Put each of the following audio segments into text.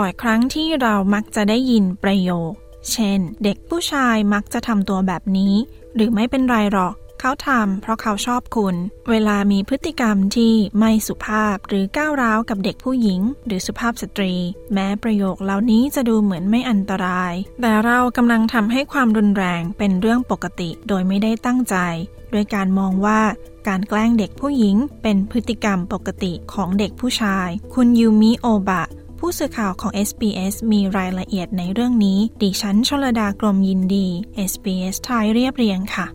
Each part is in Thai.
บ่อยครั้งที่เรามักจะได้ยินประโยค เช่น เด็กผู้ชายมักจะทำตัวแบบนี้ หรือไม่เป็นไรหรอก เขาทำเพราะเขาชอบคุณ เวลามีพฤติกรรมที่ไม่สุภาพหรือก้าวร้าวกับเด็กผู้หญิง หรือสุภาพสตรี แม้ประโยคเหล่านี้จะดูเหมือนไม่อันตราย แต่เรากำลังทำให้ความรุนแรงเป็นเรื่องปกติโดยไม่ได้ตั้งใจ โดยการมองว่าการแกล้งเด็กผู้หญิงเป็นพฤติกรรมปกติของเด็กผู้ชาย คุณยูมิโอบะ ผู้สื่อข่าวของ SBS มีรายละเอียดในเรื่องนี้ ดิฉันชลดากรมยินดี SBS ไทยเรียบเรียงค่ะ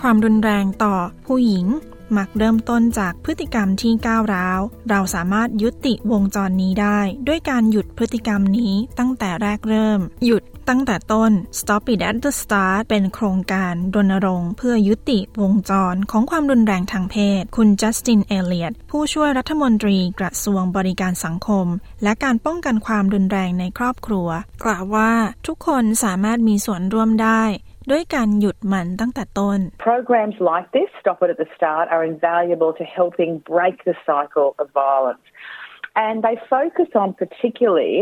ความรุนแรงต่อผู้หญิง มักเริ่มต้นจากพฤติกรรมที่ก้าวร้าว เราสามารถยุติวงจรนี้ได้ ด้วยการหยุดพฤติกรรมนี้ตั้งแต่แรกเริ่ม หยุด ตั้งแต่ต้น Stop It at the Start เป็นโครงการรณรงค์เพื่อยุติวงจรของความรุนแรงทางเพศ คุณจัสติน เอเลียตผู้ช่วยรัฐมนตรีกระทรวงบริการสังคม และการป้องกันความรุนแรงในครอบครัว กล่าวว่าทุกคนสามารถมีส่วนร่วมได้ด้วยการหยุดมันตั้งแต่ต้น Programs like this, Stop It at the Start, are invaluable to helping break the cycle of violence. And they focus on particularly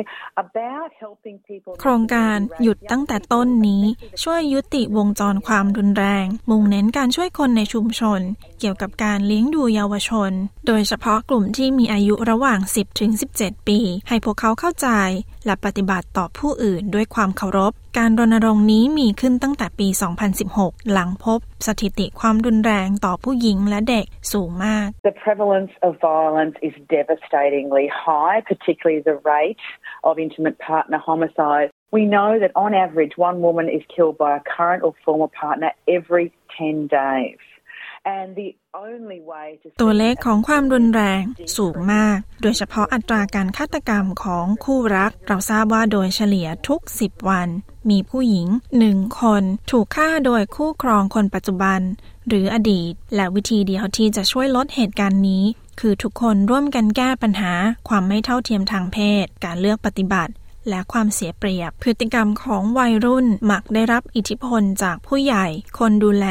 about helping people โครงการหยุดตั้งแต่ต้นนี้ช่วยยุติวงจรความรุนแรง มุ่งเน้นการช่วยคนในชุมชน เกี่ยวกับการเลี้ยงดูเยาวชน โดยเฉพาะกลุ่มที่มีอายุระหว่าง 10ถึง17 ปี ให้พวกเขาเข้าใจ และปฏิบัติต่อผู้อื่นด้วยความเคารพ การรณรงค์นี้มีขึ้นตั้งแต่ปี 2016 หลังพบสถิติความรุนแรงต่อผู้หญิงและเด็กสูงมาก The prevalence of violence is devastatingly high, particularly the rate of intimate partner homicide. We know that on average, one woman is killed by a current or former partner every 10 days. And the ตัวเลขของความรุนแรงสูงมาก โดยเฉพาะอัตราการฆาตกรรมของคู่รัก เราทราบว่าโดยเฉลี่ยทุก 10 วัน มีผู้หญิงหนึ่งคนถูกฆ่าโดยคู่ครองคนปัจจุบัน หรืออดีต และวิธีเดียวที่จะช่วยลดเหตุการณ์นี้ คือทุกคนร่วมกันแก้ปัญหา ความไม่เท่าเทียมทางเพศ การเลือกปฏิบัติและความเสียเปรียบ พฤติกรรมของวัยรุ่นมักได้รับอิทธิพลจากผู้ใหญ่ คนดูแล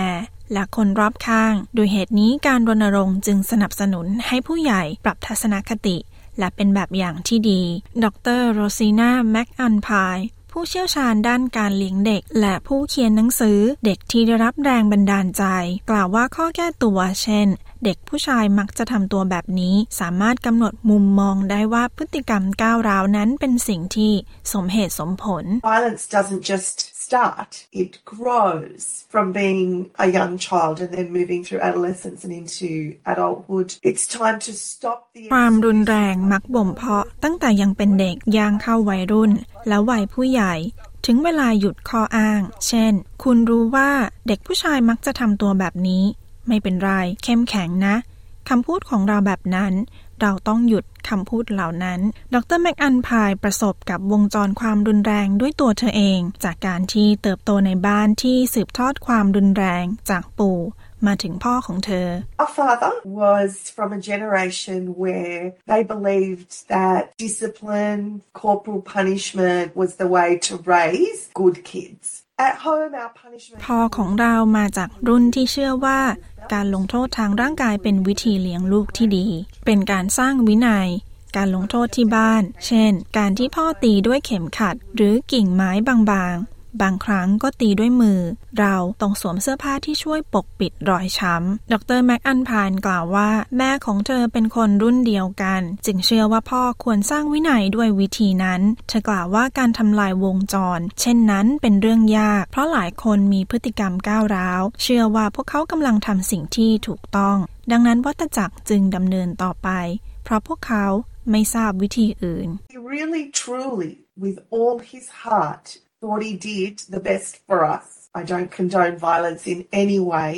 และคนรอบข้าง โดยเหตุนี้การรณรงค์จึงสนับสนุนให้ผู้ใหญ่ปรับทัศนคติ และเป็นแบบอย่างที่ดี ดรโรซีนาแม็กอันพายผู้เชี่ยวชาญด้านการเลี้ยงเด็ก และผู้เขียนหนังสือเด็กที่ได้รับแรงบันดาลใจ กล่าวว่าข้อแก้ตัวเช่น เด็กผู้ชายมักจะทำตัวแบบนี้ สามารถกำหนดมุมมองได้ว่าพฤติกรรมก้าวร้าวนั้นเป็นสิ่งที่สมเหตุสมผล Violence doesn't just start, it grows from being a young child and then moving through adolescence and into adulthood. It's time to stop the ความรุนแรงมักบ่มเพาะตั้งแต่ยังเป็นเด็กย่างเข้าวัยรุ่น แล้ววัยผู้ใหญ่ถึงเวลาหยุดข้ออ้าง เช่น คุณรู้ว่าเด็กผู้ชายมักจะทำตัวแบบนี้ ไม่เป็นไร เข้มแข็งนะ คำพูดของเราแบบนั้น เราต้องหยุด คำพูดเหล่านั้น ดรแมกอันพายประสบกับวงจรความรุนแรงด้วยตัวเธอเอง จากการที่เติบโตในบ้านที่สืบทอดความรุนแรงจากปู่ มาถึงพ่อของเธอ Our father was from a generation where they believed that discipline, corporal punishment was the way to raise good kids. At home, our punishment พ่อของเรามาจากรุ่นที่เชื่อว่า การลงโทษทางร่างกายเป็นวิธีเลี้ยงลูกที่ดี เป็นการสร้างวินัย การลงโทษที่บ้าน เช่น การที่พ่อตีด้วยเข็มขัด หรือกิ่งไม้บาง บางครั้งก็ตีด้วยมือ เราต้องสวมเสื้อผ้าที่ช่วยปกปิดรอยช้ำ ดรแม็กอันพานกล่าวว่า แม่ของเธอเป็นคนรุ่นเดียวกัน จึงเชื่อว่าพ่อควรสร้างวินัยด้วยวิธีนั้น เธอกล่าวว่าการทำลายวงจร เช่นนั้นเป็นเรื่องยาก เพราะหลายคนมีพฤติกรรมก้าวร้าว เชื่อว่าพวกเขากำลังทำสิ่งที่ถูกต้อง ดังนั้นวัตจักรจึงดำเนินต่อไป เพราะพวกเขาไม่ทราบวิธีอื่น He really, truly, with all his heart, thought he did the best for us. I don't condone violence in any way,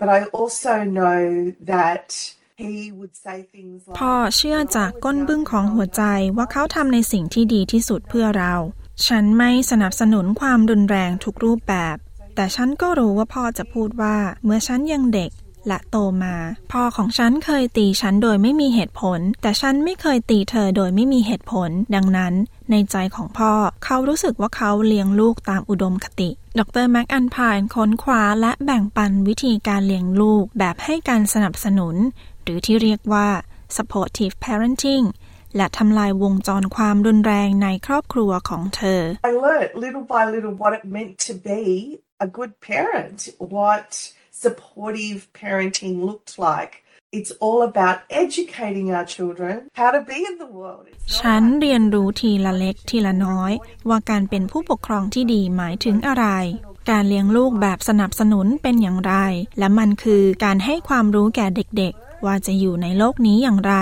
but I also know that he would say things like พ่อเชื่อจากก้นบึ้งของหัวใจว่าเขาทำในสิ่งที่ดีที่สุดเพื่อเรา ฉันไม่สนับสนุนความรุนแรงทุกรูปแบบ แต่ฉันก็รู้ว่าพ่อจะพูดว่าเมื่อฉันยังเด็ก และโตมา พ่อของฉันเคยตีฉันโดยไม่มีเหตุผล แต่ฉันไม่เคยตีเธอโดยไม่มีเหตุผล ดังนั้น ในใจของพ่อเขารู้สึกว่าเขาเลี้ยงลูกตามอุดมคติ ดรแม็กอันพายค้นคว้าและแบ่งปันวิธีการเลี้ยงลูกแบบให้การสนับสนุน หรือที่เรียกว่า supportive parenting และทำลายวงจรความรุนแรงในครอบครัวของเธอ I learnt little by little what it meant to be a good parent, what supportive parenting looked like. It's all about educating our children how to be in the world. ฉันเรียนรู้ทีละเล็กทีละน้อย ว่าการเป็นผู้ปกครองที่ดีหมายถึงอะไร การเลี้ยงลูกแบบสนับสนุนเป็นอย่างไร และมันคือการให้ความรู้แก่เด็กๆ ว่าจะอยู่ในโลกนี้อย่างไร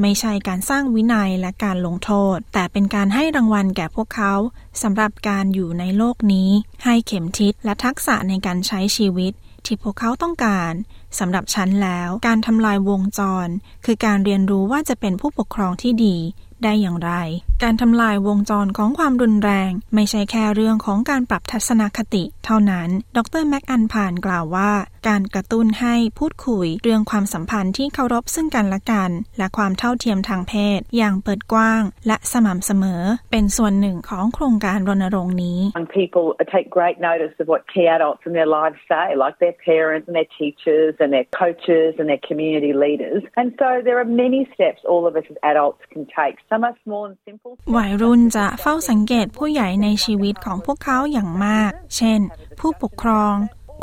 ไม่ใช่การสร้างวินัยและการลงโทษ แต่เป็นการให้รางวัลแก่พวกเขาสำหรับการอยู่ในโลกนี้ ให้เข็มทิศและทักษะในการใช้ชีวิต ที่พวกเขาต้องการสำหรับฉันแล้ว การทำลายวงจร คือการเรียนรู้ว่าจะเป็นผู้ปกครองที่ดีได้อย่างไร การทำลายวงจรของความรุนแรง ไม่ใช่แค่เรื่องของการปรับทัศนคติ เท่านั้น ดรแม็กอันผ่านกล่าวว่าการกระตุ้นให้พูดคุยเรื่องความสัมพันธ์ที่เคารพซึ่งกันและกัน และความเท่าเทียมทางเพศ อย่างเปิดกว้างและสม่ำเสมอ เป็นส่วนหนึ่งของโครงการรณรงค์นี้ Young people take great notice of what key adults in their lives say, like their parents and their teachers and their coaches and their community leaders. And so there are many steps all of us as adults can take. Some are small and simple. วัยรุ่นจะเฝ้าสังเกตผู้ใหญ่ในชีวิตของพวกเขาอย่างมาก เช่น ผู้ปกครอง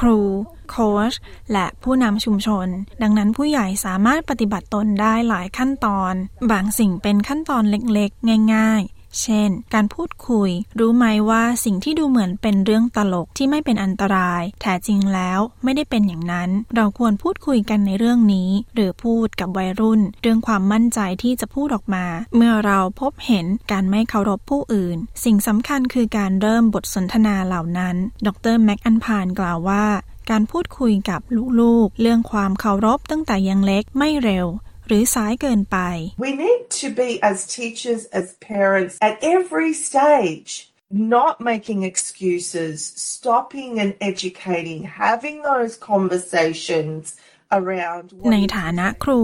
ครู โค้ชและผู้นำชุมชน ดังนั้นผู้ใหญ่สามารถปฏิบัติตนได้หลายขั้นตอน บางสิ่งเป็นขั้นตอนเล็กๆ ง่ายๆเช่น การพูดคุย รู้ไหมว่าสิ่งที่ดูเหมือนเป็นเรื่องตลกที่ไม่เป็นอันตราย แท้จริงแล้วไม่ได้เป็นอย่างนั้น เราควรพูดคุยกันในเรื่องนี้ หรือพูดกับวัยรุ่น เรื่องความมั่นใจที่จะพูดออกมา เมื่อเราพบเห็นการไม่เคารพผู้อื่น สิ่งสำคัญคือการเริ่มบทสนทนาเหล่านั้น ดรแม็กอันพานกล่าวว่า การพูดคุยกับลูกๆ เรื่องความเคารพตั้งแต่ยังเล็กไม่เร็ว หรือสายเกินไป We need to be, as teachers, as parents, at every stage, not making excuses, stopping and educating, having those conversations around. what ใน is ฐานะครู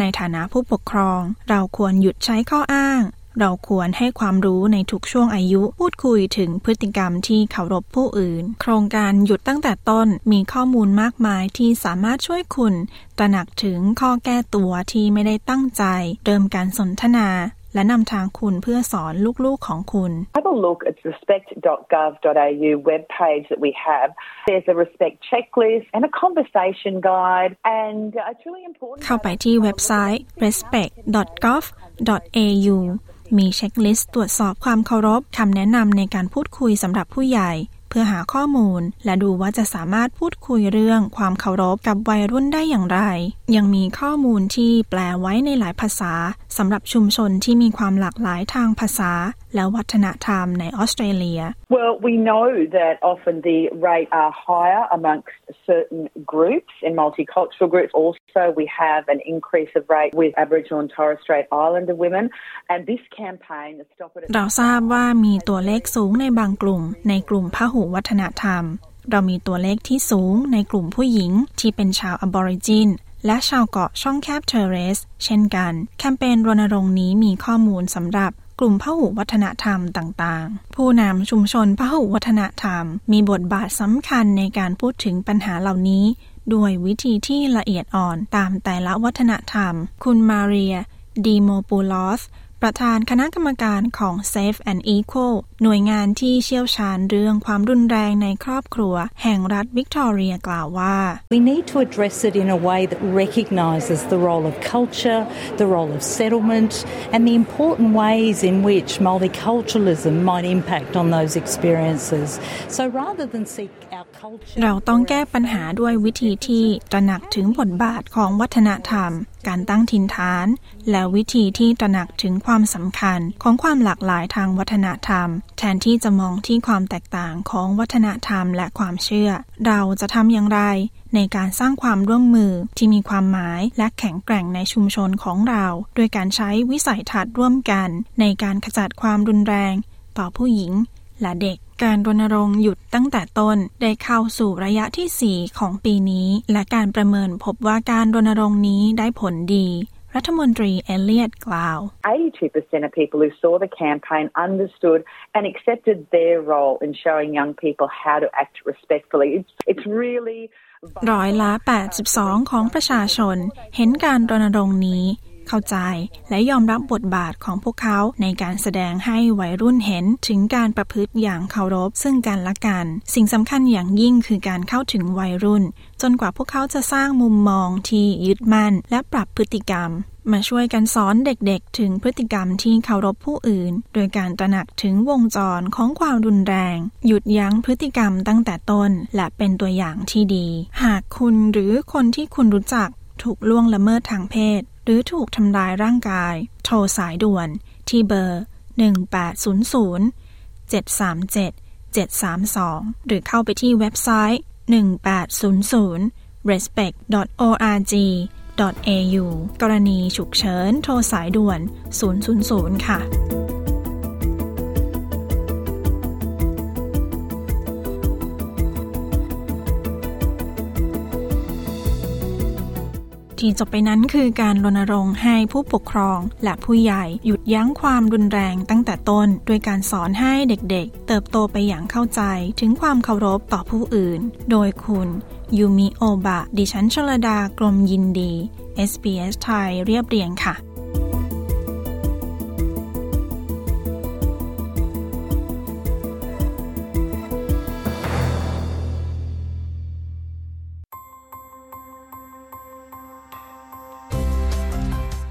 ในฐานะผู้ปกครอง เราควรหยุดใช้ข้ออ้าง เราควรให้ความรู้ในทุกช่วงอายุ พูดคุยถึงพฤติกรรมที่เคารพผู้อื่น โครงการหยุดตั้งแต่ต้นมีข้อมูลมากมายที่สามารถช่วยคุณ ตระหนักถึงข้อแก้ตัวที่ไม่ได้ตั้งใจ เริ่มการสนทนา และนำทางคุณเพื่อสอนลูกๆของคุณ Have a look at the respect.gov.au webpage that we have. There's a respect checklist and a conversation guide, and uh, it's really important. เข้าไปที่เว็บไซต์ respect.gov.au มีเช็คลิสต์ตรวจสอบความเคารพคำแนะนำในการพูดคุยสำหรับผู้ใหญ่ เพื่อหาข้อมูล และดูว่าจะสามารถพูดคุยเรื่องความเคารพกับวัยรุ่นได้อย่างไร ยังมีข้อมูลที่แปลไว้ในหลายภาษา สำหรับชุมชนที่มีความหลากหลายทางภาษาและวัฒนธรรมในออสเตรเลีย Well, we know that often the rate are higher amongst certain groups and multicultural groups. Also, we have an increase of rate with Aboriginal and Torres Strait Islander women, and this campaign, the Stop It. เราทราบว่ามีตัวเลขสูงในบางกลุ่ม ในกลุ่มพหุวัฒนธรรม เรามีตัวเลขที่สูงในกลุ่มผู้หญิงที่เป็นชาวอบอริจิน และชาวเกาะช่องแคบเทเรส เช่นกัน แคมเปญรณรงค์นี้มีข้อมูลสำหรับกลุ่มพหุวัฒนธรรมต่างๆ ผู้นำชุมชนพหุวัฒนธรรม มีบทบาทสำคัญในการพูดถึงปัญหาเหล่านี้ด้วยวิธีที่ละเอียดอ่อนตามแต่ละวัฒนธรรม คุณมาเรียดีโมปูลอส ประธานคณะกรรมการของ Safe and Equal หน่วยงานที่เชี่ยวชาญเรื่องความรุนแรงในครอบครัว แห่งรัฐวิกตอเรียกล่าวว่า We need to address it in a way that recognises the role of culture, the role of settlement, and the important ways in which multiculturalism might impact on those experiences. So rather than seek our culture. เราต้องแก้ปัญหาด้วยวิธีที่ตระหนักถึงบทบาทของวัฒนธรรม การตั้งถิ่นฐาน และวิธีที่ตระหนักถึงความสำคัญของความหลากหลายทางวัฒนธรรมแทนที่จะมองที่ความแตกต่างของวัฒนธรรมและความเชื่อ เราจะทำอย่างไรในการสร้างความร่วมมือที่มีความหมายและแข็งแกร่งในชุมชนของเราด้วยการใช้วิสัยทัศน์ร่วมกัน ในการขจัดความรุนแรง ต่อผู้หญิงและเด็กการรณรงค์หยุดตั้งแต่ต้นได้เข้าสู่ระยะที่ 4 ของปีนี้ และการประเมินพบว่าการรณรงค์นี้ได้ผลดี รัฐมนตรีเอเลียตกล่าว 82% of people who saw the campaign understood and accepted their role in showing young people how to act respectfully. It's, it's really ร้อยละ 82 ของประชาชน เห็นการรณรงค์นี้ เข้าใจ และยอมรับบทบาทของพวกเขาในการแสดงให้วัยรุ่นเห็นถึงการประพฤติอย่างเคารพซึ่งกันและกัน สิ่งสำคัญอย่างยิ่งคือการเข้าถึงวัยรุ่น จนกว่าพวกเขาจะสร้างมุมมองที่ยึดมั่น และปรับพฤติกรรมมาช่วยกันสอนเด็กๆ ถึงพฤติกรรมที่เคารพผู้อื่น โดยการตระหนักถึงวงจรของความรุนแรง หยุดยั้งพฤติกรรมตั้งแต่ต้น และเป็นตัวอย่างที่ดี หากคุณหรือคนที่คุณรู้จักถูกล่วงละเมิดทางเพศ หรือถูกทำลายร่างกาย โทรสายด่วน ที่เบอร์ 1800 737 732 หรือเข้าไปที่เว็บไซต์ 1800 respect.org au กรณีฉุกเฉิน โทรสายด่วน 000 ค่ะ ที่จบไปนั้นคือการรณรงค์ให้ผู้ปกครอง และผู้ใหญ่หยุดยั้งความรุนแรงตั้งแต่ต้นโดยการสอนให้เด็กๆ เติบโตไปอย่างเข้าใจถึงความเคารพต่อผู้อื่น โดยคุณยูมิโอบะ ดิฉันชลดากรมยินดี SBS ไทยเรียบเรียงค่ะ